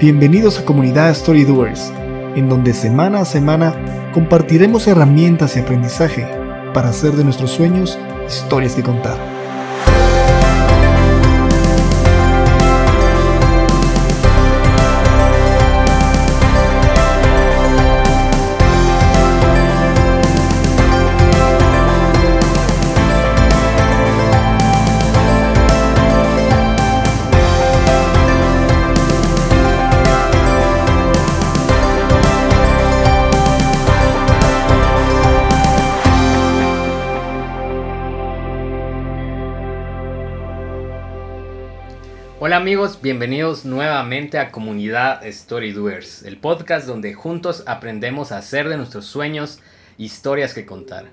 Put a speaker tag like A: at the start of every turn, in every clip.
A: Bienvenidos a Comunidad Story Doers, en donde semana a semana compartiremos herramientas y aprendizaje para hacer de nuestros sueños historias que contar.
B: Amigos, bienvenidos nuevamente a Comunidad Story Doers, el podcast donde juntos aprendemos a hacer de nuestros sueños historias que contar.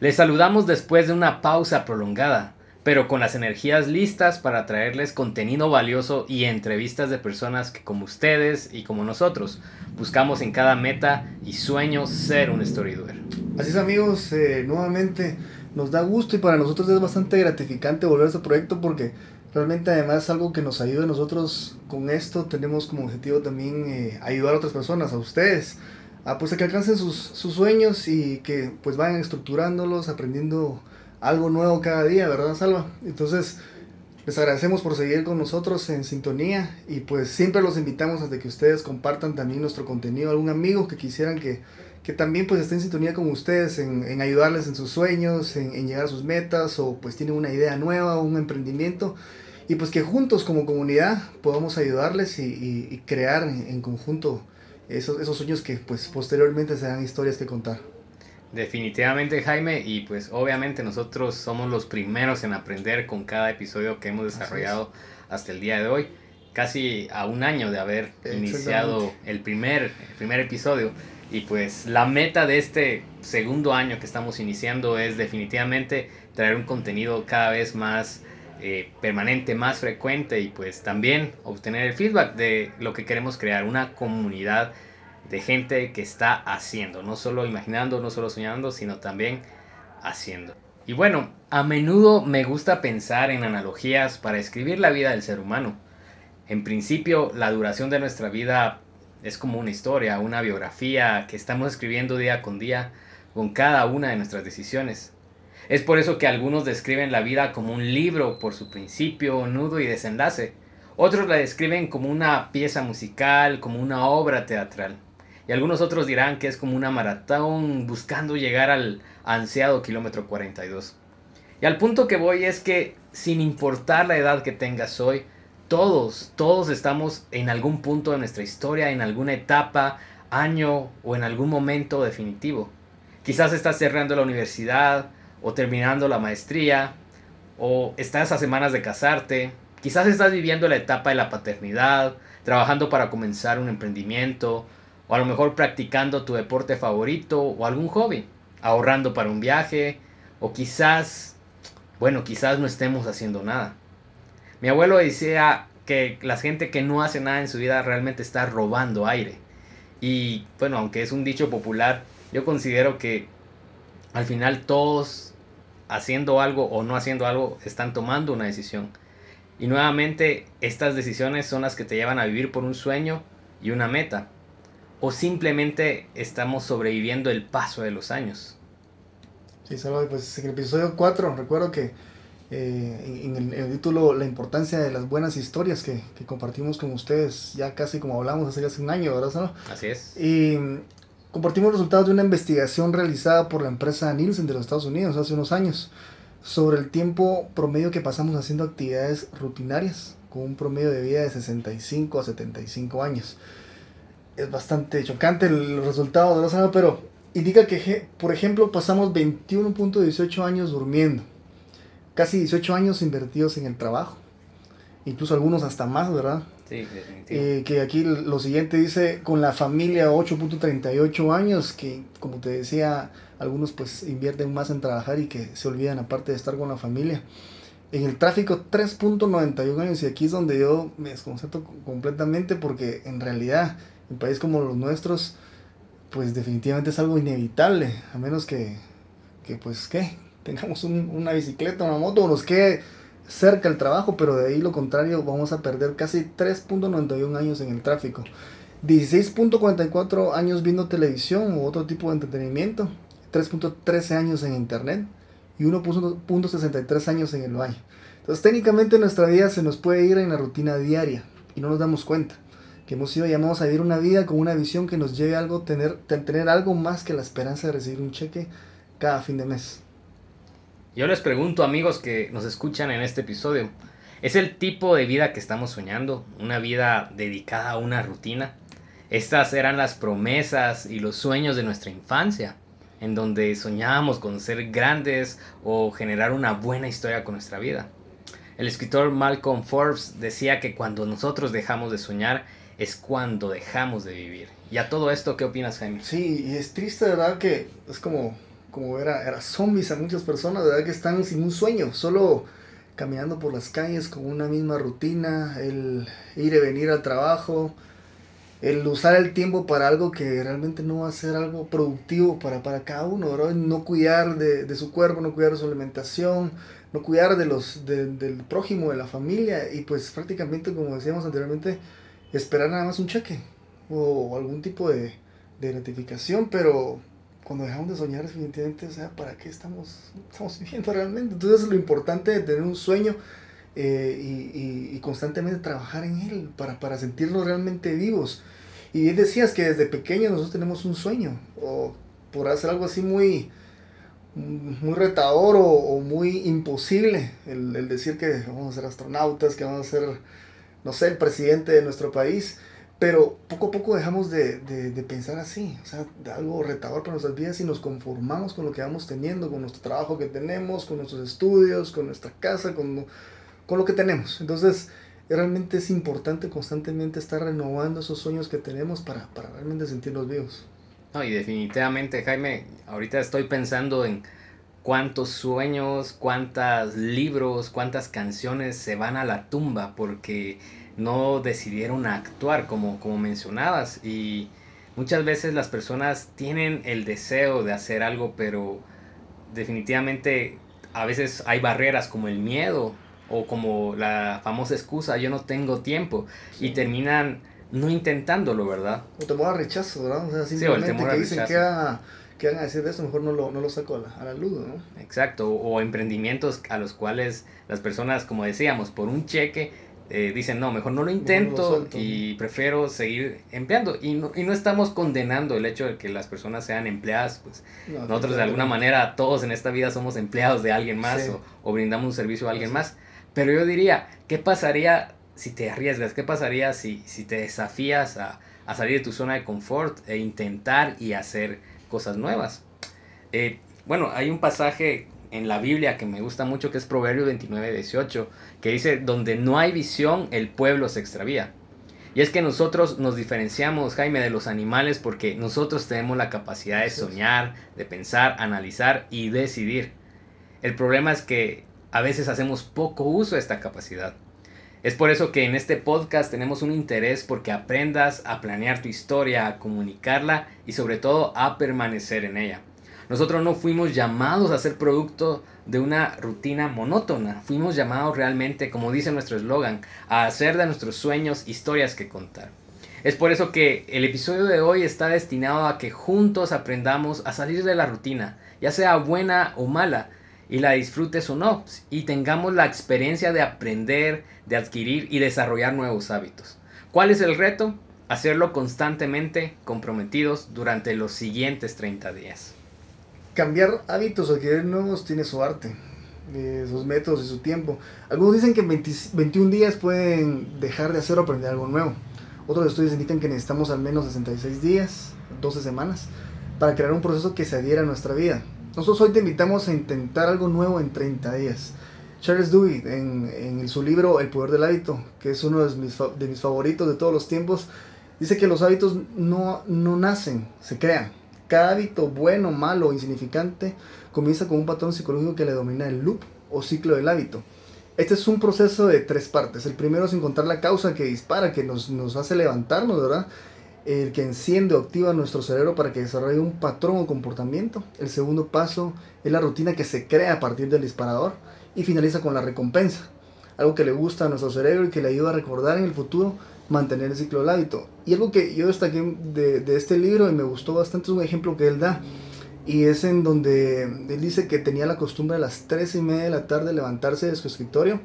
B: Les saludamos después de una pausa prolongada, pero con las energías listas para traerles contenido valioso y entrevistas de personas que como ustedes y como nosotros buscamos en cada meta y sueño ser un Story Doer.
A: Así es amigos, eh, nuevamente nos da gusto y para nosotros es bastante gratificante volver a este proyecto porque Realmente además algo que nos ayuda a nosotros con esto. Tenemos como objetivo también eh, ayudar a otras personas, a ustedes, a, pues, a que alcancen sus, sueños y que pues vayan estructurándolos, aprendiendo algo nuevo cada día, ¿verdad, Salva? Entonces, les agradecemos por seguir con nosotros en sintonía y pues siempre los invitamos a que ustedes compartan también nuestro contenido, algún amigo que quisieran que, que también pues esté en sintonía con ustedes, en, en ayudarles en sus sueños, en, en, llegar a sus metas o pues tienen una idea nueva, un emprendimiento y pues que juntos como comunidad podamos ayudarles y, crear en, conjunto esos, esos sueños que pues posteriormente serán historias que contar.
B: Definitivamente Jaime y pues obviamente nosotros somos los primeros en aprender con cada episodio que hemos desarrollado hasta el día de hoy, casi a un año de haber iniciado el primer, el primer episodio. Y pues la meta de este segundo año que estamos iniciando es definitivamente traer un contenido cada vez más eh, permanente, más frecuente y pues también obtener el feedback de lo que queremos crear, una comunidad de gente que está haciendo, no solo imaginando, no solo soñando, sino también haciendo. Y bueno, a menudo me gusta pensar en analogías para escribir la vida del ser humano. En principio, la duración de nuestra vida es como una historia, una biografía que estamos escribiendo día con día con cada una de nuestras decisiones. Es por eso que algunos describen la vida como un libro por su principio, nudo y desenlace. Otros la describen como una pieza musical, como una obra teatral. Y algunos otros dirán que es como una maratón buscando llegar al ansiado kilómetro 42. Y al punto que voy es que sin importar la edad que tengas hoy, todos, todos estamos en algún punto de nuestra historia, en alguna etapa, año o en algún momento definitivo. Quizás estás cerrando la universidad, o terminando la maestría, o estás a semanas de casarte, quizás estás viviendo la etapa de la paternidad, trabajando para comenzar un emprendimiento, o a lo mejor practicando tu deporte favorito o algún hobby, ahorrando para un viaje, o quizás, bueno, quizás no estemos haciendo nada. Mi abuelo decía que la gente que no hace nada en su vida realmente está robando aire. Y bueno, aunque es un dicho popular, yo considero que al final todos haciendo algo o no haciendo algo, están tomando una decisión. Y nuevamente, estas decisiones son las que te llevan a vivir por un sueño y una meta. O simplemente estamos sobreviviendo el paso de los años.
A: Sí, solo pues en el episodio 4 recuerdo que eh, en, el, título la importancia de las buenas historias que, que, compartimos con ustedes, ya casi como hablamos hace casi un año, ¿verdad?
B: Así es.
A: Y compartimos resultados de una investigación realizada por la empresa Nielsen de los Estados Unidos hace unos años sobre el tiempo promedio que pasamos haciendo actividades rutinarias con un promedio de vida de 65 a 75 años. Es bastante chocante el resultado, ¿no? pero indica que, por ejemplo, pasamos 21.18 años durmiendo, casi 18 años invertidos en el trabajo, incluso algunos hasta más, ¿verdad? Eh, que aquí lo siguiente dice, con la familia 8.38 años, que como te decía, algunos pues invierten más en trabajar y que se olvidan aparte de estar con la familia. En el tráfico 3.91 años y aquí es donde yo me desconcerto completamente porque en realidad en países como los nuestros pues definitivamente es algo inevitable, a menos que, que pues qué, tengamos una bicicleta, una moto o nos quede cerca el trabajo, pero de ahí lo contrario vamos a perder casi 3.91 años en el tráfico. 16.44 años viendo televisión u otro tipo de entretenimiento, 3.13 años en internet y 1.63 años en el baño. Entonces técnicamente nuestra vida se nos puede ir en la rutina diaria y no nos damos cuenta que hemos sido llamados a vivir una vida con una visión que nos lleve a algo, tener, tener algo más que la esperanza de recibir un cheque cada fin de mes.
B: Yo les pregunto, amigos que nos escuchan en este episodio, ¿es el tipo de vida que estamos soñando? ¿Una vida dedicada a una rutina? Estas eran las promesas y los sueños de nuestra infancia, en donde soñábamos con ser grandes o generar una buena historia con nuestra vida. El escritor Malcolm Forbes decía que cuando nosotros dejamos de soñar es cuando dejamos de vivir. ¿Y a todo esto qué opinas, Jaime?
A: Sí, y es triste, ¿verdad? Que es como como era, era zombies a muchas personas, verdad que están sin un sueño, solo caminando por las calles con una misma rutina, el ir y venir al trabajo, el usar el tiempo para algo que realmente no va a ser algo productivo para, para cada uno, ¿verdad? no cuidar de, su cuerpo, no cuidar de su alimentación, no cuidar de los, del prójimo, de la familia y pues prácticamente como decíamos anteriormente, esperar nada más un cheque o algún tipo de gratificación, pero cuando dejamos de soñar definitivamente, o sea, ¿para qué estamos, estamos viviendo realmente? Entonces lo importante de tener un sueño eh, y, y, constantemente trabajar en él para, para sentirnos realmente vivos. Y decías que desde pequeños nosotros tenemos un sueño, o por hacer algo así muy, muy retador o, o muy imposible, el, decir que vamos a ser astronautas, que vamos a ser, no sé, el presidente de nuestro país. Pero poco a poco dejamos de, de, pensar así, o sea, de algo retador para nuestras vidas y nos conformamos con lo que vamos teniendo, con nuestro trabajo que tenemos, con nuestros estudios, con nuestra casa, con, con lo que tenemos. Entonces, realmente es importante constantemente estar renovando esos sueños que tenemos para, para realmente sentirnos vivos.
B: No, y definitivamente, Jaime, ahorita estoy pensando en cuántos sueños, cuántos libros, cuántas canciones se van a la tumba porque no decidieron actuar como, como mencionabas. Y muchas veces las personas tienen el deseo de hacer algo, pero definitivamente a veces hay barreras como el miedo o como la famosa excusa, yo no tengo tiempo, y terminan no intentándolo, ¿verdad?
A: O temor a rechazo, ¿verdad? O sea, simplemente sí, o que dicen que, que van a decir de eso, mejor no lo, no lo saco a la, a la luz, ¿no?
B: Exacto, o emprendimientos a los cuales las personas, como decíamos, por un cheque eh, dicen, no, mejor no lo intento y prefiero seguir empleando. Y no, y no estamos condenando el hecho de que las personas sean empleadas, pues nosotros de alguna manera, todos en esta vida somos empleados de alguien más o, brindamos un servicio a alguien más. Pero yo diría, ¿qué pasaría si te arriesgas? ¿Qué pasaría si, si te desafías a, a salir de tu zona de confort e intentar y hacer cosas nuevas? Eh, bueno, hay un pasaje en la Biblia que me gusta mucho, que es Proverbio 29, 18, que dice, donde no hay visión, el pueblo se extravía. Y es que nosotros nos diferenciamos, Jaime, de los animales porque nosotros tenemos la capacidad de soñar, de pensar, analizar y decidir. El problema es que a veces hacemos poco uso de esta capacidad. Es por eso que en este podcast tenemos un interés porque aprendas a planear tu historia, a comunicarla y sobre todo a permanecer en ella. Nosotros no fuimos llamados a ser producto de una rutina monótona. Fuimos llamados realmente, como dice nuestro eslogan, a hacer de nuestros sueños historias que contar. Es por eso que el episodio de hoy está destinado a que juntos aprendamos a salir de la rutina, ya sea buena o mala, y la disfrutes o no, y tengamos la experiencia de aprender, de adquirir y desarrollar nuevos hábitos. ¿Cuál es el reto? Hacerlo constantemente comprometidos durante los siguientes 30 días
A: cambiar hábitos adquirir nuevos tiene su arte, eh, sus métodos y su tiempo. Algunos dicen que en 21 días pueden dejar de hacer o aprender algo nuevo. Otros estudios indican que necesitamos al menos 66 días, 12 semanas, para crear un proceso que se adhiera a nuestra vida. Nosotros hoy te invitamos a intentar algo nuevo en 30 días. Charles Dewey, en, su libro El Poder del Hábito, que es uno de mis, favoritos de todos los tiempos, dice que los hábitos no nacen, se crean. Cada hábito bueno, malo o insignificante comienza con un patrón psicológico que le domina el loop o ciclo del hábito. Este es un proceso de tres partes. El primero es encontrar la causa que dispara, que nos, hace levantarnos, ¿verdad? El que enciende o activa nuestro cerebro para que desarrolle un patrón o comportamiento. El segundo paso es la rutina que se crea a partir del disparador y finaliza con la recompensa. algo que le gusta a nuestro cerebro y que le ayuda a recordar en el futuro mantener el ciclo del hábito. Y algo que yo destaqué de, de este libro y me gustó bastante es un ejemplo que él da. Y es en donde él dice que tenía la costumbre a las 3 y media de la tarde levantarse de su escritorio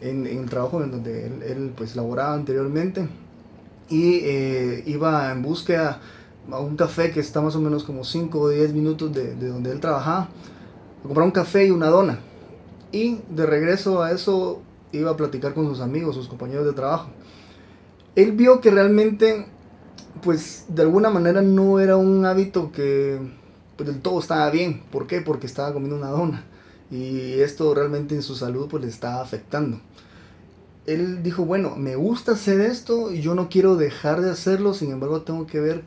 A: en, en el trabajo en donde él, él pues laboraba anteriormente y eh, iba en búsqueda a un café que está más o menos como 5 o 10 minutos de, de, donde él trabajaba, a comprar un café y una dona. Y de regreso a eso iba a platicar con sus amigos, sus compañeros de trabajo. Él vio que realmente, pues de alguna manera no era un hábito que pues, del todo estaba bien. ¿Por qué? Porque estaba comiendo una dona. Y esto realmente en su salud pues le estaba afectando él dijo, bueno, me gusta hacer esto y yo no quiero dejar de hacerlo, sin embargo tengo que ver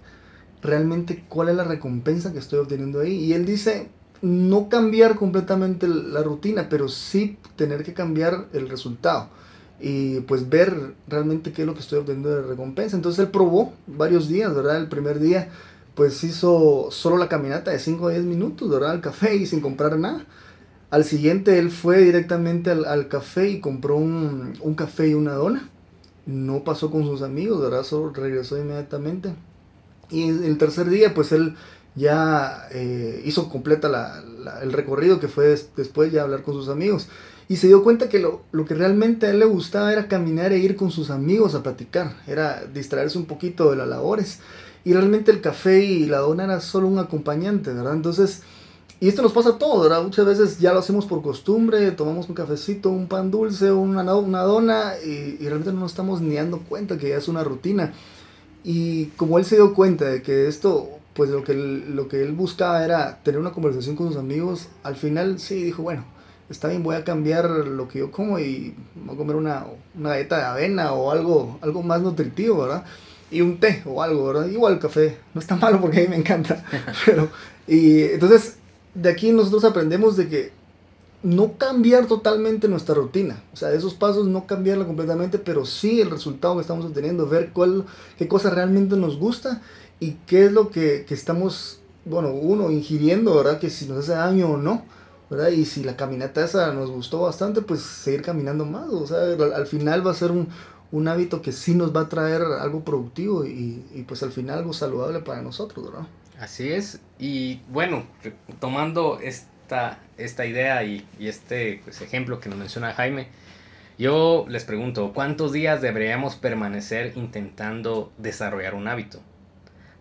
A: realmente cuál es la recompensa que estoy obteniendo ahí. Y él dice, no cambiar completamente la rutina, pero sí tener que cambiar el resultado y pues ver realmente qué es lo que estoy obteniendo de recompensa. Entonces él probó varios días, ¿verdad? El primer día pues hizo solo la caminata de 5 a 10 minutos, ¿verdad? Al café y sin comprar nada. Al siguiente él fue directamente al, café y compró un, café y una dona. No pasó con sus amigos, ¿verdad? Solo regresó inmediatamente. Y el tercer día pues él ya eh, hizo completa el recorrido que fue después ya hablar con sus amigos. Y se dio cuenta que lo, lo, que realmente a él le gustaba era caminar e ir con sus amigos a platicar, era distraerse un poquito de las labores. Y realmente el café y la dona era solo un acompañante, ¿verdad? Entonces y esto nos pasa a todos, ¿verdad? Muchas veces ya lo hacemos por costumbre, tomamos un cafecito, un pan dulce, una, una dona y, realmente no nos estamos ni dando cuenta que ya es una rutina. Y como él se dio cuenta de que esto, pues lo que, lo que él buscaba era tener una conversación con sus amigos, al final sí dijo, bueno, está bien, voy a cambiar lo que yo como y voy a comer una, una dieta de avena o algo, algo más nutritivo, ¿verdad? Y un té o algo, ¿verdad? Igual café, no está malo porque a mí me encanta, pero... Y entonces de aquí nosotros aprendemos de que no cambiar totalmente nuestra rutina, o sea, esos pasos no cambiarla completamente, pero sí el resultado que estamos obteniendo, ver cuál, qué cosa realmente nos gusta y qué es lo que, que estamos, bueno, uno, ingiriendo, ¿verdad? Que si nos hace daño o no, Y si la caminata esa nos gustó bastante, pues seguir caminando más, o sea, al, final va a ser un, un, hábito que sí nos va a traer algo productivo y, y pues al final algo saludable para nosotros, ¿verdad?
B: Así es. Y bueno, tomando esta, esta idea y, este pues, ejemplo que nos menciona Jaime, yo les pregunto, ¿cuántos días deberíamos permanecer intentando desarrollar un hábito?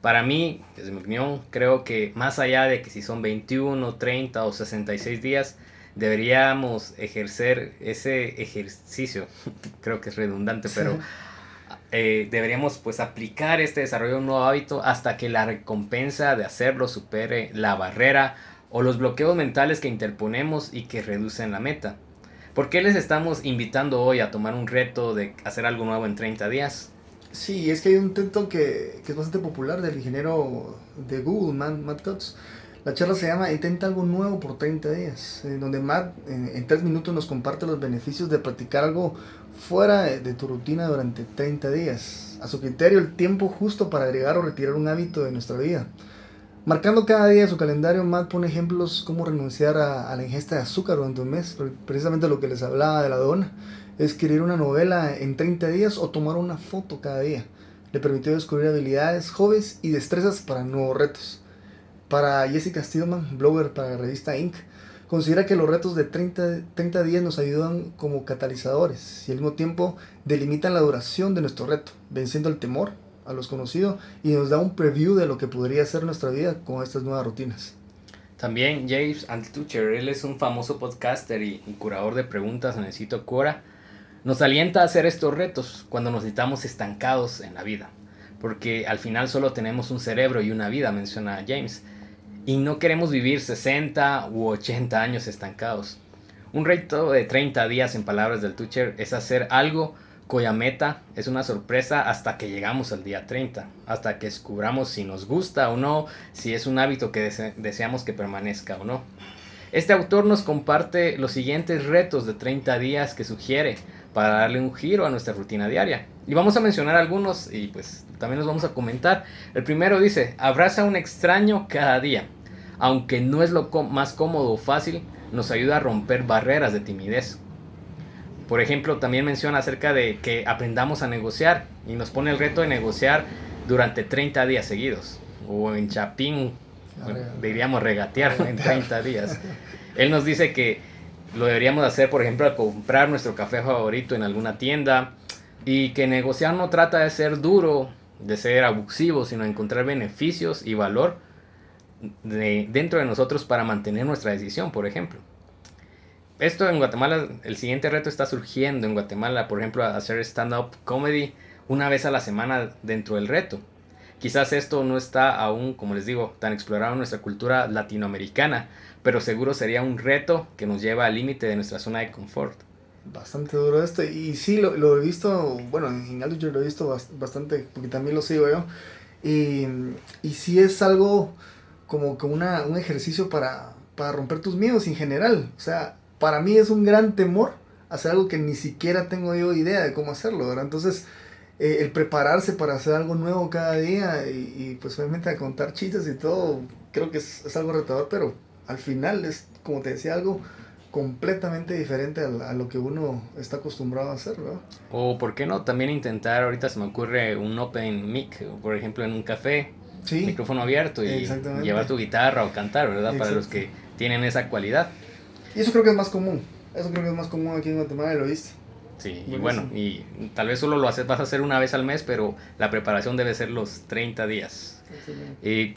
B: Para mí, desde mi opinión, creo que más allá de que si son 21, 30 o 66 días, deberíamos ejercer ese ejercicio. creo que es redundante, pero eh, deberíamos pues aplicar este desarrollo de un nuevo hábito hasta que la recompensa de hacerlo supere la barrera o los bloqueos mentales que interponemos y que reducen la meta. ¿Por qué les estamos invitando hoy a tomar un reto de hacer algo nuevo en 30 días?
A: Sí, es que hay un intento que, que es bastante popular del ingeniero de Google, Matt Cutts. La charla se llama Intenta algo nuevo por 30 días, en donde Matt en, en 3 minutos nos comparte los beneficios de practicar algo fuera de tu rutina durante 30 días. A su criterio, el tiempo justo para agregar o retirar un hábito de nuestra vida. Marcando cada día su calendario, Matt pone ejemplos como renunciar a, la ingesta de azúcar durante un mes, precisamente lo que les hablaba de la dona, escribir una novela en 30 días o tomar una foto cada día. Le permitió descubrir habilidades, hobbies y destrezas para nuevos retos. Para Jessica Stillman, blogger para la revista Inc., Considera que los retos de 30, 30 días nos ayudan como catalizadores y al mismo tiempo delimitan la duración de nuestro reto, venciendo el temor a los conocidos y nos da un preview de lo que podría ser nuestra vida con estas nuevas rutinas.
B: También James Altucher, él es un famoso podcaster y, curador de preguntas en el sitio nos alienta a hacer estos retos cuando nos estamos estancados en la vida, porque al final solo tenemos un cerebro y una vida, menciona James y no queremos vivir 60 u 80 años estancados. Un reto de 30 días en palabras del Tucher es hacer algo cuya meta es una sorpresa hasta que llegamos al día 30, hasta que descubramos si nos gusta o no, si es un hábito que deseamos que permanezca o no. Este autor nos comparte los siguientes retos de 30 días que sugiere para darle un giro a nuestra rutina diaria. Y vamos a mencionar algunos y pues también los vamos a comentar. El primero dice, abraza a un extraño cada día. Aunque no es lo más cómodo o fácil, nos ayuda a romper barreras de timidez. Por ejemplo, también menciona acerca de que aprendamos a negociar y nos pone el reto de negociar durante 30 días seguidos. O en Chapín, diríamos regatear en 30 días. Él nos dice que lo deberíamos hacer, por ejemplo, al comprar nuestro café favorito en alguna tienda y que negociar no trata de ser duro, de ser abusivo, sino de encontrar beneficios y valor de, dentro de nosotros para mantener nuestra decisión, por ejemplo. Esto en Guatemala, el siguiente reto está surgiendo en Guatemala, por ejemplo, hacer stand-up comedy una vez a la semana dentro del reto. Quizás esto no está aún, como les digo, tan explorado en nuestra cultura latinoamericana, pero seguro sería un reto que nos lleva al límite de nuestra zona de confort.
A: Bastante duro esto, y sí, lo, lo he visto, bueno, en yo lo he visto bastante, porque también lo sigo yo, y, y sí es algo como, como una, un ejercicio para, para romper tus miedos en general, o sea, para mí es un gran temor hacer algo que ni siquiera tengo yo idea de cómo hacerlo, ¿verdad? Entonces, eh, el prepararse para hacer algo nuevo cada día y, y, pues obviamente a contar chistes y todo, creo que es, es algo retador, pero al final es, como te decía, algo completamente diferente a, a, lo que uno está acostumbrado a hacer, ¿no?
B: O, ¿por qué no? También intentar, ahorita se me ocurre un open mic, por ejemplo, en un café, sí, micrófono abierto y llevar tu guitarra o cantar, ¿verdad? Para los que tienen esa cualidad.
A: Y eso creo que es más común, eso creo que es más común aquí en Guatemala, lo viste.
B: Sí, y bueno, y tal vez solo lo haces, vas a hacer una vez al mes, pero la preparación debe ser los 30 días. Y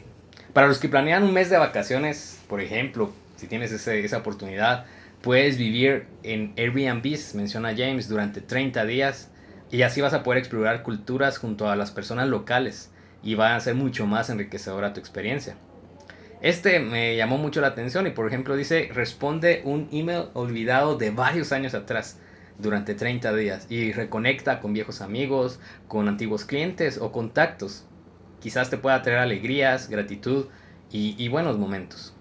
B: para los que planean un mes de vacaciones, por ejemplo, si tienes ese, esa oportunidad, puedes vivir en Airbnb, menciona James, durante 30 días y así vas a poder explorar culturas junto a las personas locales y va a ser mucho más enriquecedora tu experiencia. Este me llamó mucho la atención y por ejemplo dice, responde un email olvidado de varios años atrás durante 30 días y reconecta con viejos amigos, con antiguos clientes o contactos. Quizás te pueda traer alegrías, gratitud y, y buenos momentos.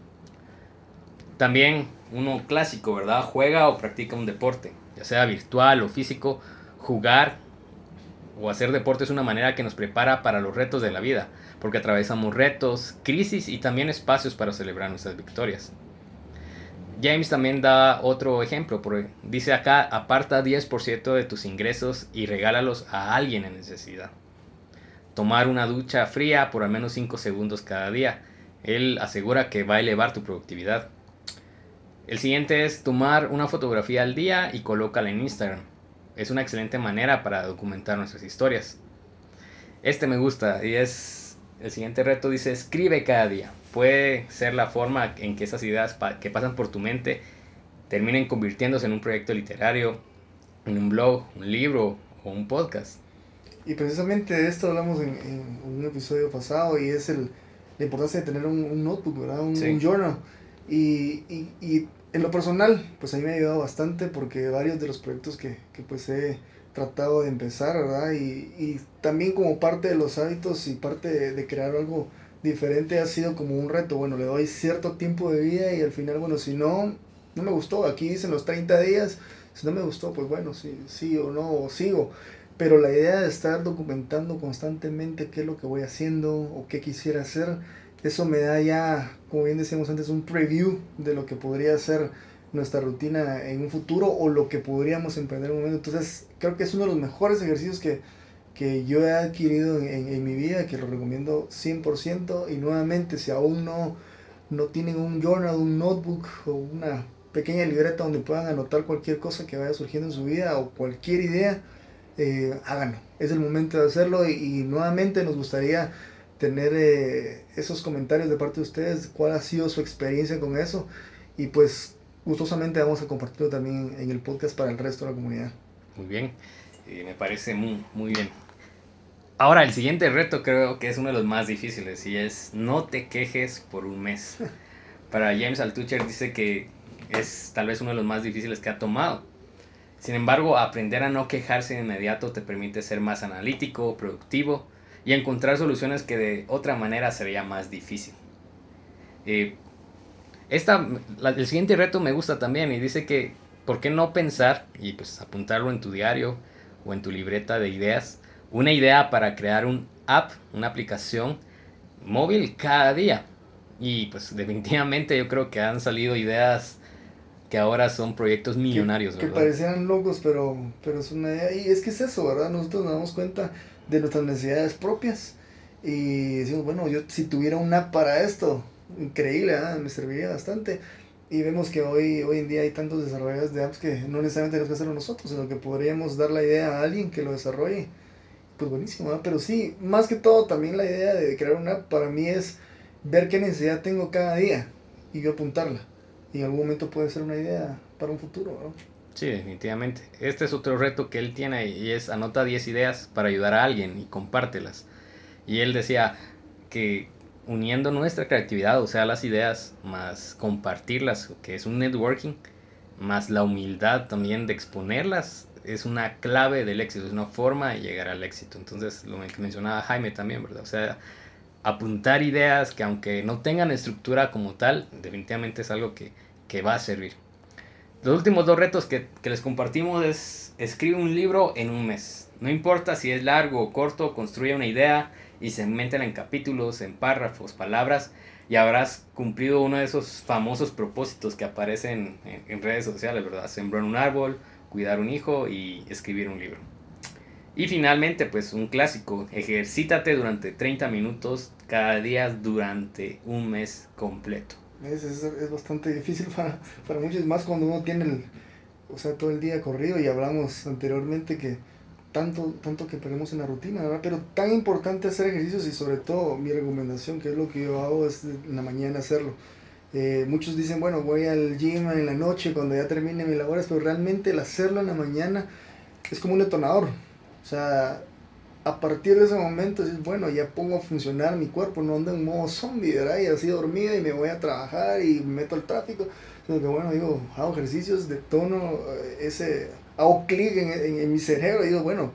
B: También uno clásico, ¿verdad? Juega o practica un deporte, ya sea virtual o físico. Jugar o hacer deporte es una manera que nos prepara para los retos de la vida, porque atravesamos retos, crisis y también espacios para celebrar nuestras victorias. James también da otro ejemplo, porque dice acá, aparta 10% de tus ingresos y regálalos a alguien en necesidad. Tomar una ducha fría por al menos 5 segundos cada día. Él asegura que va a elevar tu productividad. El siguiente es tomar una fotografía al día y colócala en Instagram. Es una excelente manera para documentar nuestras historias. Este me gusta y es el siguiente reto dice escribe cada día. Puede ser la forma en que esas ideas que pasan por tu mente terminen convirtiéndose en un proyecto literario, en un blog, un libro o un podcast.
A: Y precisamente de esto hablamos en, en un episodio pasado y es el, la importancia de tener un, un notebook, ¿verdad? Un, sí. un journal. Y, y, y, en lo personal, pues a mí me ha ayudado bastante porque varios de los proyectos que, que pues he tratado de empezar, ¿verdad? Y, y, también como parte de los hábitos y parte de, de, crear algo diferente ha sido como un reto. Bueno, le doy cierto tiempo de vida y al final, bueno, si no, no me gustó, aquí dicen los 30 días, si no me gustó, pues bueno, sí, sí o no, o sigo. Pero la idea de estar documentando constantemente qué es lo que voy haciendo o qué quisiera hacer, eso me da ya, como bien decíamos antes, un preview de lo que podría ser nuestra rutina en un futuro o lo que podríamos emprender en un momento. Entonces, creo que es uno de los mejores ejercicios que, que yo he adquirido en, en, mi vida, que lo recomiendo 100%. Y nuevamente, si aún no, no tienen un journal, un notebook o una pequeña libreta donde puedan anotar cualquier cosa que vaya surgiendo en su vida o cualquier idea, eh, háganlo. Es el momento de hacerlo y, nuevamente nos gustaría tener eh, esos comentarios de parte de ustedes, cuál ha sido su experiencia con eso y pues gustosamente vamos a compartirlo también en el podcast para el resto de la comunidad.
B: Muy bien, eh, me parece muy, muy bien. Ahora, el siguiente reto creo que es uno de los más difíciles y es no te quejes por un mes. Para James Altucher dice que es tal vez uno de los más difíciles que ha tomado. Sin embargo, aprender a no quejarse de inmediato te permite ser más analítico, productivo y encontrar soluciones que de otra manera sería más difícil. Eh, esta, la, el siguiente reto me gusta también y dice que, ¿por qué no pensar y pues apuntarlo en tu diario o en tu libreta de ideas? Una idea para crear un app, una aplicación móvil cada día. Y pues definitivamente yo creo que han salido ideas que ahora son proyectos millonarios,
A: que, parecían locos, pero, pero es una idea. Y es que es eso, ¿verdad? Nosotros nos damos cuenta de nuestras necesidades propias y decimos, bueno, yo si tuviera una app para esto, increíble, me serviría bastante. Y vemos que hoy, hoy en día hay tantos desarrolladores de apps que no necesariamente tenemos que hacerlo nosotros, sino que podríamos dar la idea a alguien que lo desarrolle. Pues buenísimo, pero sí, más que todo también la idea de crear una app para mí es ver qué necesidad tengo cada día y yo apuntarla. Y en algún momento puede ser una idea para un futuro, ¿no?
B: Sí, definitivamente. Este es otro reto que él tiene y es anota 10 ideas para ayudar a alguien y compártelas. Y él decía que uniendo nuestra creatividad, o sea, las ideas, más compartirlas, que es un networking, más la humildad también de exponerlas, es una clave del éxito, es una forma de llegar al éxito. Entonces, lo que mencionaba Jaime también, ¿verdad? O sea, apuntar ideas que aunque no tengan estructura como tal, definitivamente es algo que, que va a servir. Los últimos dos retos que, que les compartimos es escribe un libro en un mes. No importa si es largo o corto, construye una idea, y se meten en capítulos, en párrafos, palabras, y habrás cumplido uno de esos famosos propósitos que aparecen en, redes sociales, ¿verdad? Sembrar un árbol, cuidar un hijo y escribir un libro. Y finalmente, pues un clásico, ejercítate durante 30 minutos cada día durante un mes completo.
A: Es, es, bastante difícil para, para muchos, más cuando uno tiene el, o sea, todo el día corrido y hablamos anteriormente que tanto, tanto que perdemos en la rutina, ¿verdad? Pero tan importante hacer ejercicios y sobre todo mi recomendación, que es lo que yo hago, es en la mañana hacerlo. Eh, muchos dicen, bueno, voy al gym en la noche cuando ya termine mis labores, pero realmente el hacerlo en la mañana es como un detonador. O sea, a partir de ese momento, es bueno, ya pongo a funcionar mi cuerpo, no ando en modo zombie, ¿verdad? Así dormida y me voy a trabajar y me meto al tráfico. Sino que bueno, digo, hago ejercicios de tono, eh, ese hago clic en, en, mi cerebro y digo, bueno,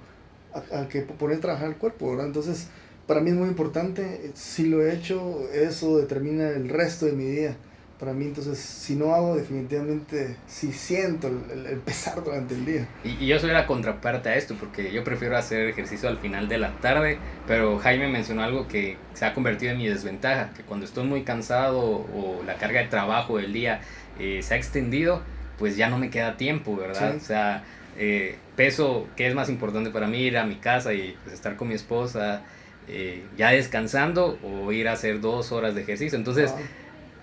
A: al que poner a trabajar el cuerpo. Entonces, para mí es muy importante, si lo he hecho, eso determina el resto de mi día. Para mí, entonces, si no hago, definitivamente si siento el, el, pesar durante el día.
B: Y, y, yo soy la contraparte a esto, porque yo prefiero hacer ejercicio al final de la tarde, pero Jaime mencionó algo que se ha convertido en mi desventaja, que cuando estoy muy cansado o la carga de trabajo del día eh, se ha extendido, pues ya no me queda tiempo, ¿verdad? O sea, eh, peso, que es más importante para mí? Ir a mi casa y pues, estar con mi esposa, eh, ya descansando o ir a hacer dos horas de ejercicio. Entonces,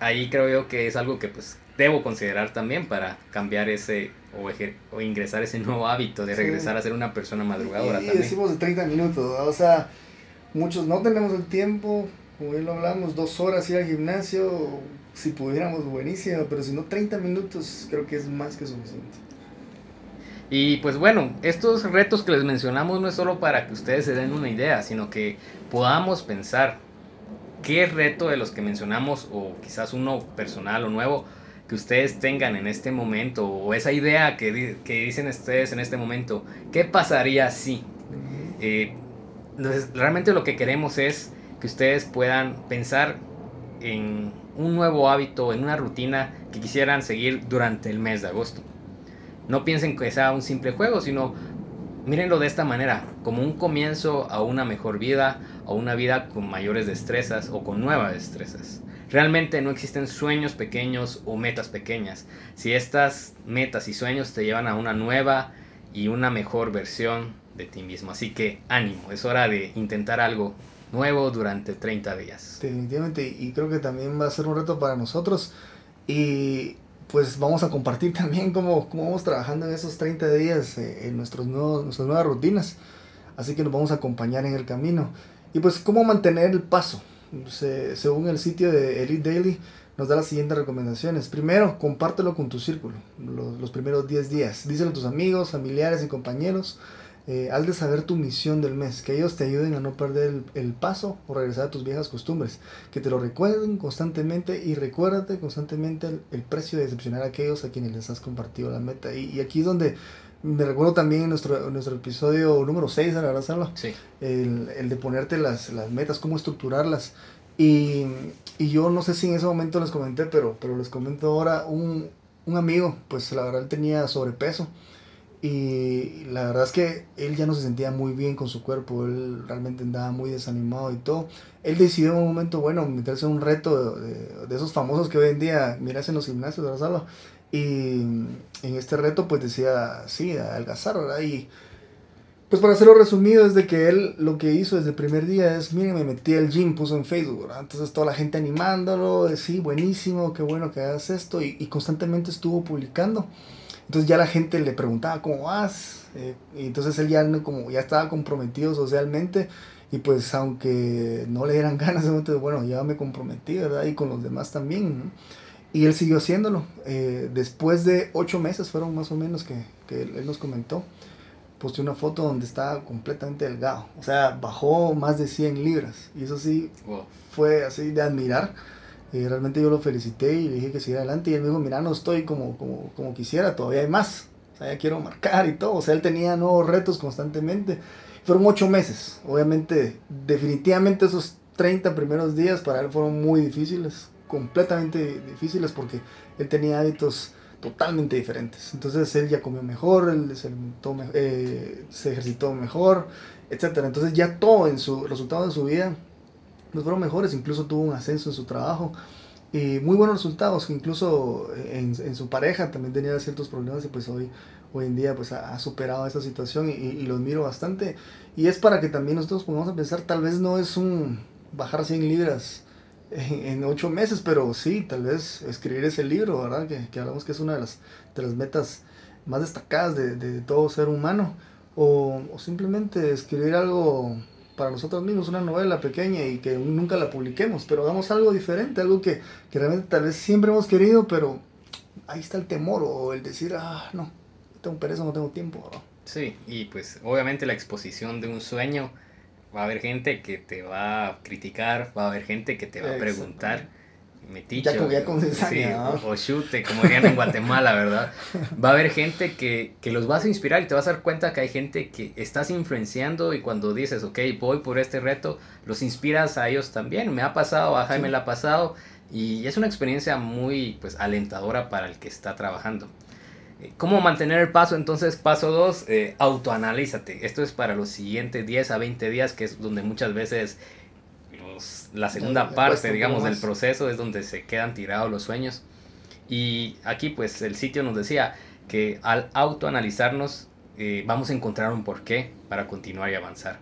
B: ahí creo yo que es algo que pues debo considerar también para cambiar ese o, o ingresar ese nuevo hábito de regresar a ser una persona madrugadora.
A: Y, y decimos de 30 minutos, o sea, muchos no tenemos el tiempo, como bien lo hablamos, dos horas ir al gimnasio, si pudiéramos, buenísimo, pero si no, 30 minutos creo que es más que suficiente.
B: Y pues bueno, estos retos que les mencionamos no es solo para que ustedes se den una idea, sino que podamos pensar qué reto de los que mencionamos o quizás uno personal o nuevo que ustedes tengan en este momento o esa idea que, dicen ustedes en este momento, ¿qué pasaría si? Eh, entonces, realmente lo que queremos es que ustedes puedan pensar en un nuevo hábito, en una rutina que quisieran seguir durante el mes de agosto. No piensen que sea un simple juego, sino mírenlo de esta manera, como un comienzo a una mejor vida, a una vida con mayores destrezas o con nuevas destrezas. Realmente no existen sueños pequeños o metas pequeñas. Si estas metas y sueños te llevan a una nueva y una mejor versión de ti mismo. Así que ánimo, es hora de intentar algo nuevo durante 30 días.
A: Definitivamente, y creo que también va a ser un reto para nosotros. Y pues vamos a compartir también cómo, cómo vamos trabajando en esos 30 días eh, en nuestros nuevos, nuestras nuevas rutinas. Así que nos vamos a acompañar en el camino. Y pues cómo mantener el paso. según el sitio de Elite Daily, nos da las siguientes recomendaciones. Primero, compártelo con tu círculo, los, los primeros 10 días. Díselo a tus amigos, familiares y compañeros eh, haz de saber tu misión del mes, que ellos te ayuden a no perder el, paso o regresar a tus viejas costumbres, que te lo recuerden constantemente y recuérdate constantemente el, precio de decepcionar a aquellos a quienes les has compartido la meta. Y, aquí es donde me recuerdo también en nuestro, nuestro episodio número 6, ¿verdad, Salva?
B: Sí.
A: El, el, de ponerte las, las metas, cómo estructurarlas. Y, y, yo no sé si en ese momento les comenté, pero, pero les comento ahora, un, un amigo, pues la verdad él tenía sobrepeso y la verdad es que él ya no se sentía muy bien con su cuerpo, él realmente andaba muy desanimado y todo. Él decidió en un momento, bueno, meterse en un reto de, de, esos famosos que hoy en día miras en los gimnasios de la. Y en este reto pues decía, sí, adelgazar, ¿verdad? Y pues para hacerlo resumido es de que él lo que hizo desde el primer día es, miren, me metí al gym, puso en Facebook. Entonces toda la gente animándolo, sí, buenísimo, qué bueno que hagas esto, y, constantemente estuvo publicando. Entonces ya la gente le preguntaba, ¿cómo vas? Eh, y entonces él ya, como, ya estaba comprometido socialmente, y pues aunque no le dieran ganas, entonces, bueno, ya me comprometí, ¿verdad? Y con los demás también, Y él siguió haciéndolo. Eh, después de ocho meses fueron más o menos que, que él nos comentó posté una foto donde estaba completamente delgado. O sea, bajó más de 100 libras. Y eso sí fue así de admirar. Y realmente yo lo felicité y le dije que siguiera adelante. Y él me dijo, mira, no estoy como, como, como quisiera, todavía hay más. O sea, ya quiero marcar y todo. O sea, él tenía nuevos retos constantemente. Fueron ocho meses. Obviamente, definitivamente esos 30 primeros días para él fueron muy difíciles. Completamente difíciles porque él tenía hábitos totalmente diferentes. Entonces él ya comió mejor, él se, eh, se ejercitó mejor, etc. Entonces ya todo en su resultado de su vida pues fueron mejores, incluso tuvo un ascenso en su trabajo y muy buenos resultados, incluso en, en su pareja también tenía ciertos problemas y pues hoy, hoy en día pues ha, superado esta situación y, y, lo admiro bastante y es para que también nosotros pongamos a pensar, tal vez no es un bajar 100 libras en, ocho meses, pero sí, tal vez escribir ese libro, ¿verdad? Que, que hablamos que es una de las, de las metas más destacadas de, de todo ser humano. O, o, simplemente escribir algo para nosotros mismos, una novela pequeña y que nunca la publiquemos, pero hagamos algo diferente, algo que, que realmente tal vez siempre hemos querido, pero ahí está el temor o el decir, ah, no, tengo pereza, no tengo tiempo.
B: Sí, y pues obviamente la exposición de un sueño va a haber gente que te va a criticar, va a haber gente que te va a preguntar, meticho, sí, o, chute, como dirían en Guatemala, ¿verdad? Va a haber gente que, que, los vas a inspirar y te vas a dar cuenta que hay gente que estás influenciando y cuando dices, ok, voy por este reto, los inspiras a ellos también. Me ha pasado, a Jaime le ha pasado y es una experiencia muy pues alentadora para el que está trabajando. ¿Cómo mantener el paso? Entonces, paso 2, eh, autoanalízate. Esto es para los siguientes 10 a 20 días, que es donde muchas veces la segunda parte, digamos, del proceso es donde se quedan tirados los sueños. Y aquí, pues, el sitio nos decía que al autoanalizarnos eh, vamos a encontrar un porqué para continuar y avanzar.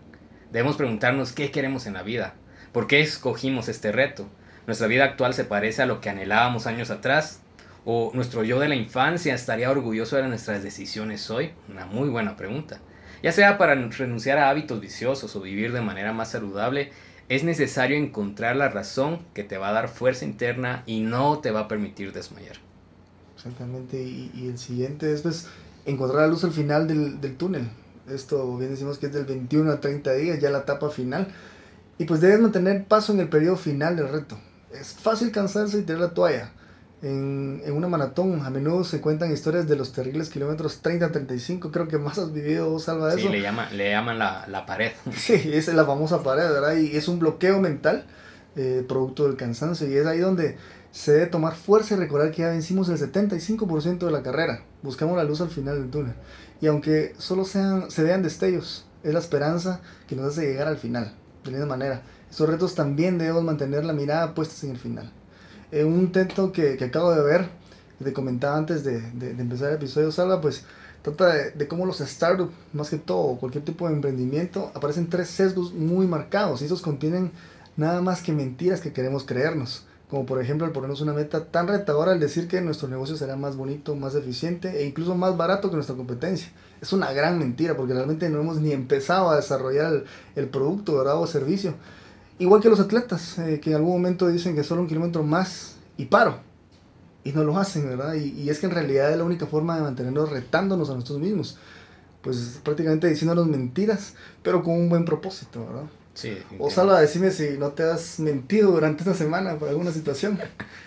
B: Debemos preguntarnos qué queremos en la vida, por qué escogimos este reto. Nuestra vida actual se parece a lo que anhelábamos años atrás, ¿O nuestro yo de la infancia estaría orgulloso de nuestras decisiones hoy? Una muy buena pregunta. Ya sea para renunciar a hábitos viciosos o vivir de manera más saludable, es necesario encontrar la razón que te va a dar fuerza interna y no te va a permitir desmayar.
A: Exactamente, y, el siguiente es pues, encontrar la luz al final del, del, túnel. Esto bien decimos que es del 21 a 30 días, ya la etapa final. Y pues debes mantener paso en el periodo final del reto. Es fácil cansarse y tirar la toalla en, en, una maratón a menudo se cuentan historias de los terribles kilómetros 30-35, creo que más has vivido, Salva,
B: de
A: eso.
B: Sí, le, llama, le llaman la, la, pared.
A: Sí, es la famosa pared, ¿verdad? Y es un bloqueo mental, eh, producto del cansancio, y es ahí donde se debe tomar fuerza y recordar que ya vencimos el 75% de la carrera, buscamos la luz al final del túnel. Y aunque solo sean, se vean destellos, es la esperanza que nos hace llegar al final, de la misma manera. Estos retos también debemos mantener la mirada puestas en el final. En un texto que, que, acabo de ver, te comentaba antes de, empezar el episodio, Salva, pues trata de, de, cómo los startups, más que todo, cualquier tipo de emprendimiento, aparecen tres sesgos muy marcados y esos contienen nada más que mentiras que queremos creernos. Como por ejemplo el ponernos una meta tan retadora al decir que nuestro negocio será más bonito, más eficiente e incluso más barato que nuestra competencia. Es una gran mentira porque realmente no hemos ni empezado a desarrollar el, el producto ¿verdad? o servicio. Igual que los atletas, eh, que en algún momento dicen que solo un kilómetro más y paro. Y no lo hacen, ¿verdad? Y, y, es que en realidad es la única forma de mantenernos retándonos a nosotros mismos. Pues prácticamente diciéndonos mentiras, pero con un buen propósito, ¿verdad?
B: Sí.
A: O Salva, decime si no te has mentido durante esta semana por alguna situación.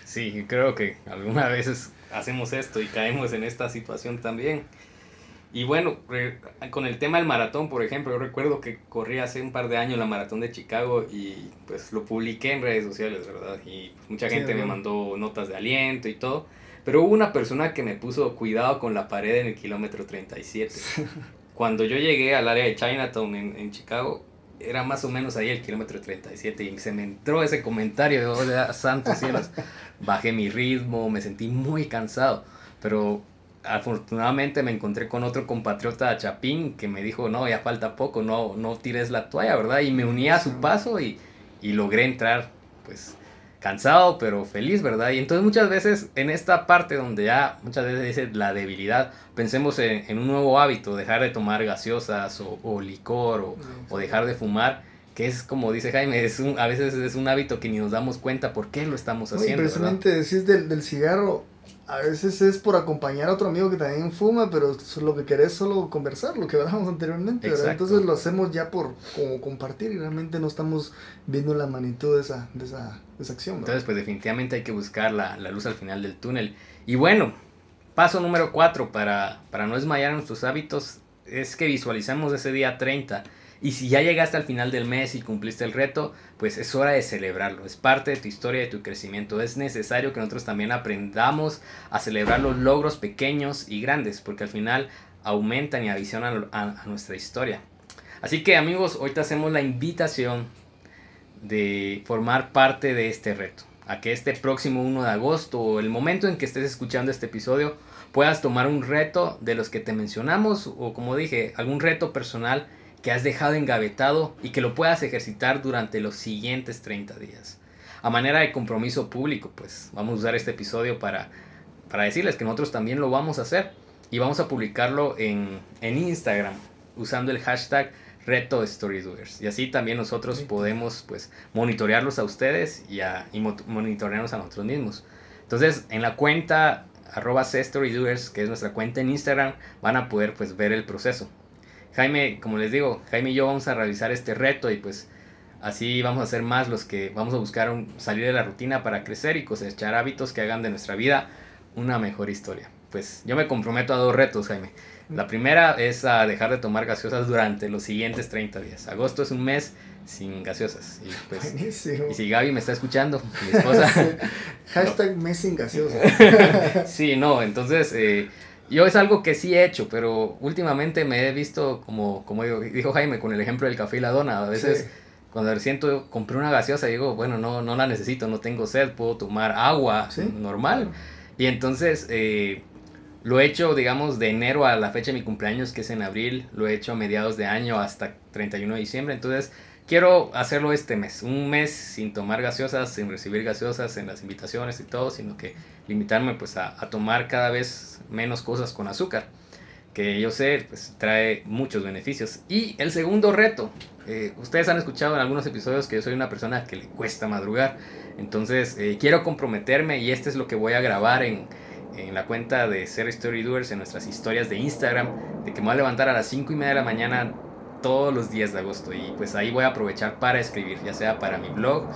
B: Sí, creo que algunas veces hacemos esto y caemos en esta situación también. Y bueno, con el tema del maratón, por ejemplo, yo recuerdo que corrí hace un par de años la maratón de Chicago y pues lo publiqué en redes sociales, ¿verdad? Y mucha gente me mandó notas de aliento y todo. Pero hubo una persona que me puso cuidado con la pared en el kilómetro 37. Cuando yo llegué al área de Chinatown en, en Chicago, era más o menos ahí el kilómetro 37 y se me entró ese comentario de, santos cielos, bajé mi ritmo, me sentí muy cansado pero afortunadamente me encontré con otro compatriota Chapín que me dijo, no, ya falta poco, no, no tires la toalla, ¿verdad? Y me uní a su paso y, y logré entrar, pues, cansado, pero feliz, ¿verdad? Y entonces muchas veces en esta parte donde ya muchas veces dice la debilidad, pensemos en, un nuevo hábito, dejar de tomar gaseosas o, licor o, o, dejar de fumar, que es como dice Jaime, es un, a veces es un hábito que ni nos damos cuenta por qué lo estamos haciendo.
A: precisamente decís del, del cigarro, a veces es por acompañar a otro amigo que también fuma, pero lo que querés es solo conversar, lo que hablábamos anteriormente, Entonces lo hacemos ya por como compartir y realmente no estamos viendo la magnitud de esa, de esa, de esa acción.
B: Entonces, pues definitivamente hay que buscar la, la, luz al final del túnel. Y bueno, paso número cuatro para, para no desmayar nuestros hábitos es que visualizamos ese día 30 y si ya llegaste al final del mes y cumpliste el reto, pues es hora de celebrarlo. Es parte de tu historia, de tu crecimiento. Es necesario que nosotros también aprendamos a celebrar los logros pequeños y grandes, porque al final aumentan y adicionan a, nuestra historia. Así que amigos, hoy te hacemos la invitación de formar parte de este reto. A que este próximo 1 de agosto o el momento en que estés escuchando este episodio puedas tomar un reto de los que te mencionamos o como dije, algún reto personal que has dejado engavetado y que lo puedas ejercitar durante los siguientes 30 días. A manera de compromiso público, pues vamos a usar este episodio para, para decirles que nosotros también lo vamos a hacer y vamos a publicarlo en, en Instagram usando el hashtag reto storydoers y así también nosotros podemos pues monitorearlos a ustedes y, a, y monitorearnos a nosotros mismos. Entonces en la cuenta arroba storydoers que es nuestra cuenta en Instagram van a poder pues ver el proceso Jaime, como les digo, Jaime y yo vamos a realizar este reto y pues así vamos a ser más los que vamos a buscar salir de la rutina para crecer y cosechar hábitos que hagan de nuestra vida una mejor historia. Pues yo me comprometo a dos retos, Jaime. La primera es a dejar de tomar gaseosas durante los siguientes 30 días. Agosto es un mes sin gaseosas. Y, pues, y si Gaby me está escuchando, mi esposa.
A: Hashtag mes sin gaseosas.
B: sí, no, entonces eh, yo es algo que sí he hecho, pero últimamente me he visto como, como dijo Jaime con el ejemplo del café y la dona. A veces cuando siento, compré una gaseosa digo, bueno, no, no la necesito, no tengo sed, puedo tomar agua normal. Y entonces eh, lo he hecho, digamos, de enero a la fecha de mi cumpleaños, que es en abril, lo he hecho a mediados de año hasta 31 de diciembre. Entonces quiero hacerlo este mes, un mes sin tomar gaseosas, sin recibir gaseosas en las invitaciones y todo, sino que limitarme pues a, tomar cada vez menos cosas con azúcar, que yo sé pues trae muchos beneficios. Y el segundo reto, eh, ustedes han escuchado en algunos episodios que yo soy una persona que le cuesta madrugar, entonces eh, quiero comprometerme y este es lo que voy a grabar en, en la cuenta de Ser Story Doers, en nuestras historias de Instagram, de que me voy a levantar a las 5 y media de la mañana todos los días de agosto y pues ahí voy a aprovechar para escribir, ya sea para mi blog,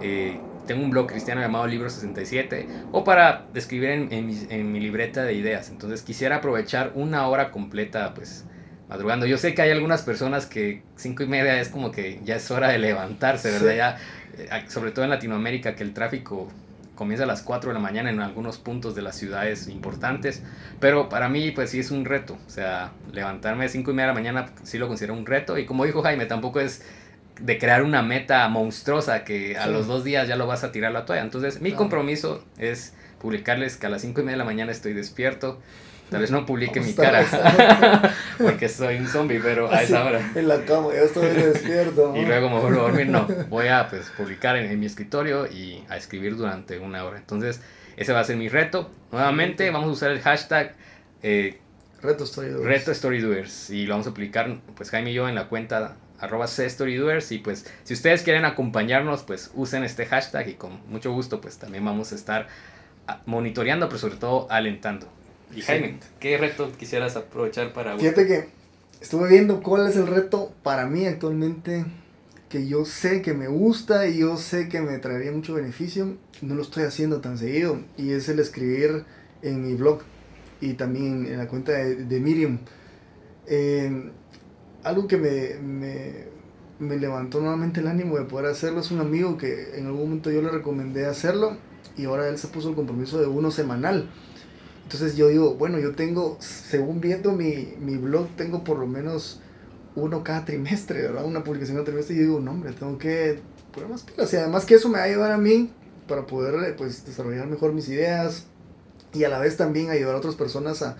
B: eh, tengo un blog cristiano llamado Libro 67 o para escribir en, en, mi, libreta de ideas. Entonces quisiera aprovechar una hora completa pues madrugando. Yo sé que hay algunas personas que cinco y media es como que ya es hora de levantarse, ¿verdad? Ya, eh, sobre todo en Latinoamérica que el tráfico comienza a las 4 de la mañana en algunos puntos de las ciudades importantes, pero para mí pues sí es un reto, o sea, levantarme a 5 y media de la mañana sí lo considero un reto. Y como dijo Jaime, tampoco es de crear una meta monstruosa que a los dos días ya lo vas a tirar la toalla, entonces mi compromiso es publicarles que a las 5 y media de la mañana estoy despierto, Tal vez no publique mi cara porque soy un zombie, pero a esa hora.
A: En la cama, ya estoy despierto.
B: y luego me vuelvo a dormir, no. Voy a pues, publicar en, mi escritorio y a escribir durante una hora. Entonces, ese va a ser mi reto. Nuevamente, vamos a usar el hashtag eh,
A: Reto Storydoers.
B: Reto Storydoers. Y lo vamos a aplicar, pues Jaime y yo, en la cuenta arroba Storydoers. Y pues, si ustedes quieren acompañarnos, pues usen este hashtag y con mucho gusto, pues también vamos a estar monitoreando, pero sobre todo alentando. Y Jaime, ¿qué reto quisieras aprovechar para...
A: Fíjate que estuve viendo cuál es el reto para mí actualmente que yo sé que me gusta y yo sé que me traería mucho beneficio, no lo estoy haciendo tan seguido, y es el escribir en mi blog y también en la cuenta de, de Miriam. Eh, algo que me, me, me, levantó nuevamente el ánimo de poder hacerlo es un amigo que en algún momento yo le recomendé hacerlo y ahora él se puso el compromiso de uno semanal. Entonces yo digo, bueno, yo tengo, según viendo mi, mi blog, tengo por lo menos uno cada trimestre, ¿verdad? Una publicación cada trimestre y yo digo, no, hombre, tengo que poner más pilas. Además que eso me va a ayudar a mí para poder pues, desarrollar mejor mis ideas, y a la vez también ayudar a otras personas a,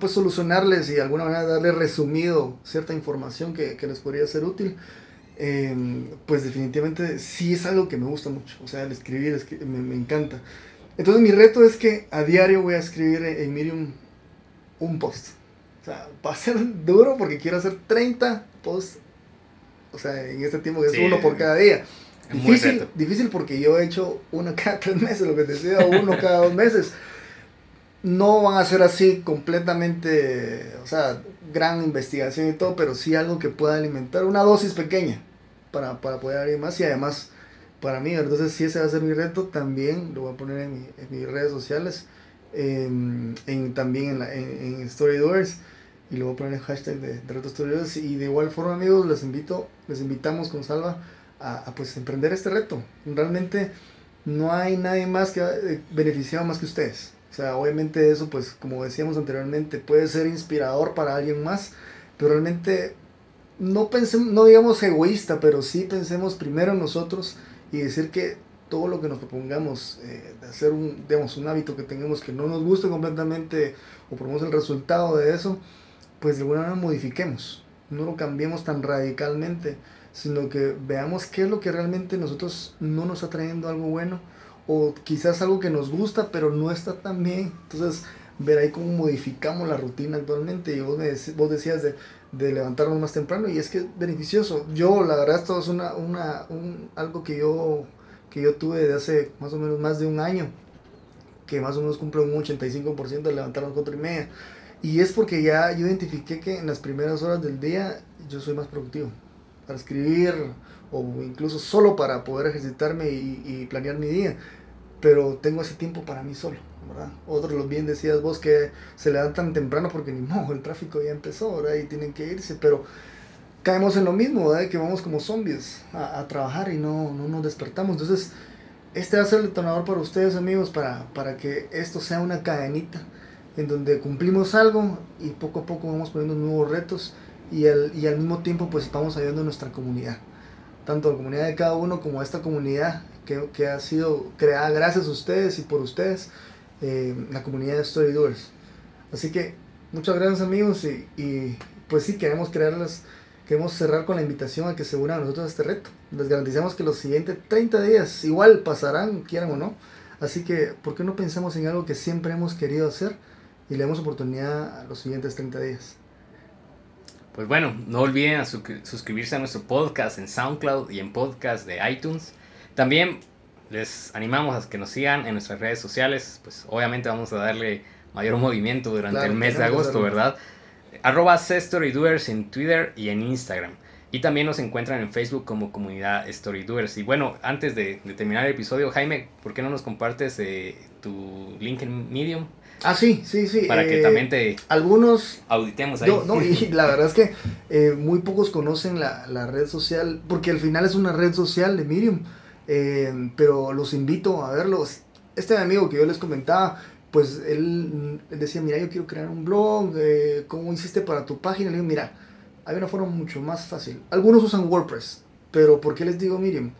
A: pues solucionarles y de alguna manera darle resumido cierta información que, que les podría ser útil. Em, pues definitivamente sí es algo que me gusta mucho. O sea, el escribir me, me, encanta. Entonces mi reto es que a diario voy a escribir en Medium un post. O sea, va a ser duro porque quiero hacer 30 posts. O sea, en este tiempo que es uno por cada día. Difícil, difícil porque yo he hecho uno cada tres meses, lo que te decía, uno cada dos meses. No van a ser así completamente, o sea, gran investigación y todo, pero sí algo que pueda alimentar, una dosis pequeña para, para poder ir más y además para mí, entonces si ese va a ser mi reto, también lo voy a poner en, mis redes sociales, en, también en, la, en, en Storydoers y luego poner el hashtag de, de Reto Storydoers y de igual forma amigos les invito, les invitamos con Salva a, pues emprender este reto. Realmente no hay nadie más que eh, beneficiado más que ustedes. O sea, obviamente eso, pues como decíamos anteriormente, puede ser inspirador para alguien más, pero realmente no pensemos, no digamos egoísta, pero sí pensemos primero en nosotros y decir que todo lo que nos propongamos eh, de hacer un, digamos, un hábito que tengamos que no nos guste completamente o probemos el resultado de eso, pues de alguna manera modifiquemos, no lo cambiemos tan radicalmente, sino que veamos qué es lo que realmente nosotros no nos está trayendo algo bueno o quizás algo que nos gusta pero no está tan bien. Entonces, ver ahí cómo modificamos la rutina actualmente. Y vos, me vos decías de, de, levantarnos más temprano y es que es beneficioso. Yo, la verdad, esto es una, una, un, algo que yo, que yo tuve de hace más o menos más de un año, que más o menos cumple un 85% de levantarnos 4 y media. Y es porque ya yo identifiqué que en las primeras horas del día yo soy más productivo para escribir o incluso solo para poder ejercitarme y, planear mi día. Pero tengo ese tiempo para mí solo, ¿verdad? Otros, bien decías vos, que se levantan temprano porque ni modo, el tráfico ya empezó, ¿verdad? Y tienen que irse, pero caemos en lo mismo, ¿verdad? Que vamos como zombies a, trabajar y no, no nos despertamos. Entonces, este va a ser el detonador para ustedes, amigos, para, para que esto sea una cadenita en donde cumplimos algo y poco a poco vamos poniendo nuevos retos y, el, y al mismo tiempo pues estamos ayudando a nuestra comunidad, tanto la comunidad de cada uno como esta comunidad que, que ha sido creada gracias a ustedes y por ustedes, eh, la comunidad de Storydoers. Así que muchas gracias amigos y, y pues sí, queremos crearles, queremos cerrar con la invitación a que se unan a nosotros a este reto. Les garantizamos que los siguientes 30 días igual pasarán, quieran o no. Así que, ¿por qué no pensamos en algo que siempre hemos querido hacer y le damos oportunidad a los siguientes 30 días?
B: Pues bueno, no olviden suscribirse a nuestro podcast en SoundCloud y en podcast de iTunes. También les animamos a que nos sigan en nuestras redes sociales. Pues obviamente vamos a darle mayor movimiento durante el mes de agosto, ¿verdad? Arroba Storydoers en Twitter y en Instagram. Y también nos encuentran en Facebook como comunidad Storydoers. Y bueno, antes de, terminar el episodio, Jaime, ¿por qué no nos compartes eh, tu link en Medium?
A: Ah, sí, sí, sí.
B: Para que eh, también te
A: algunos
B: auditemos ahí.
A: No, y la verdad es que eh, muy pocos conocen la, la, red social, porque al final es una red social de Medium, eh, pero los invito a verlos. Este amigo que yo les comentaba, pues él decía, mira, yo quiero crear un blog, ¿cómo hiciste para tu página? Le digo, mira, hay una forma mucho más fácil. Algunos usan WordPress, pero ¿por qué les digo Medium?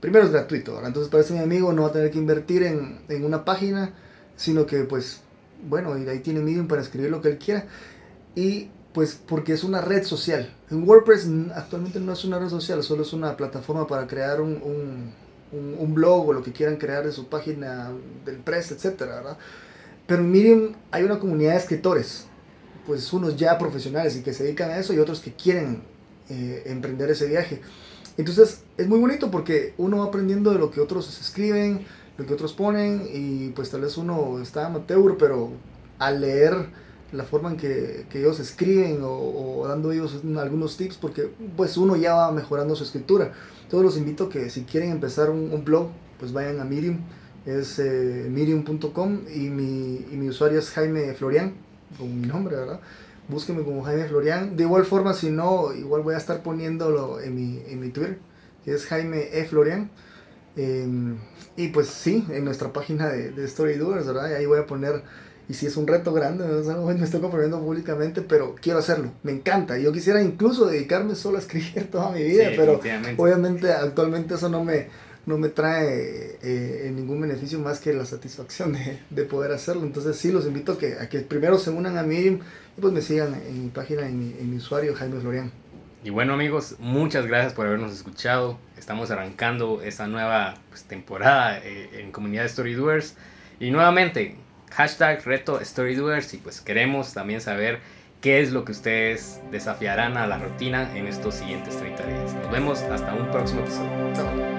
A: Primero es gratuito, entonces para este mi amigo no va a tener que invertir en, en una página, sino que pues bueno, y ahí tiene Medium para escribir lo que él quiera. Y pues porque es una red social. En WordPress actualmente no es una red social, solo es una plataforma para crear un, un, un, blog o lo que quieran crear de su página del press, etcétera, ¿verdad? Pero en Medium hay una comunidad de escritores, pues unos ya profesionales y que se dedican a eso y otros que quieren eh, emprender ese viaje. Entonces es muy bonito porque uno va aprendiendo de lo que otros escriben, lo que otros ponen y pues tal vez uno está amateur, pero al leer la forma en que, que ellos escriben o, dando ellos algunos tips, porque pues uno ya va mejorando su escritura. Todos los invito que si quieren empezar un, blog, pues vayan a Medium, es eh, medium.com y mi, y mi usuario es Jaime Florian, con mi nombre, ¿verdad? Búsquenme como Jaime Florian. De igual forma, si no, igual voy a estar poniéndolo en mi, en mi Twitter, que es Jaime E. Florian. Em, y pues sí, en nuestra página de, de Storydoers, ¿verdad? Y ahí voy a poner, y si es un reto grande, me estoy comprometiendo públicamente, pero quiero hacerlo, me encanta. Yo quisiera incluso dedicarme solo a escribir toda mi vida, pero obviamente actualmente eso no me, no me trae eh, ningún beneficio más que la satisfacción de, poder hacerlo. Entonces sí, los invito a que, a que primero se unan a mí y pues me sigan en mi página, en mi, usuario Jaime Florian.
B: Y bueno amigos, muchas gracias por habernos escuchado. Estamos arrancando esta nueva pues, temporada eh, en comunidad Storydoers. Y nuevamente, hashtag reto Storydoers y pues queremos también saber qué es lo que ustedes desafiarán a la rutina en estos siguientes 30 días. Nos vemos hasta un próximo episodio. Chao.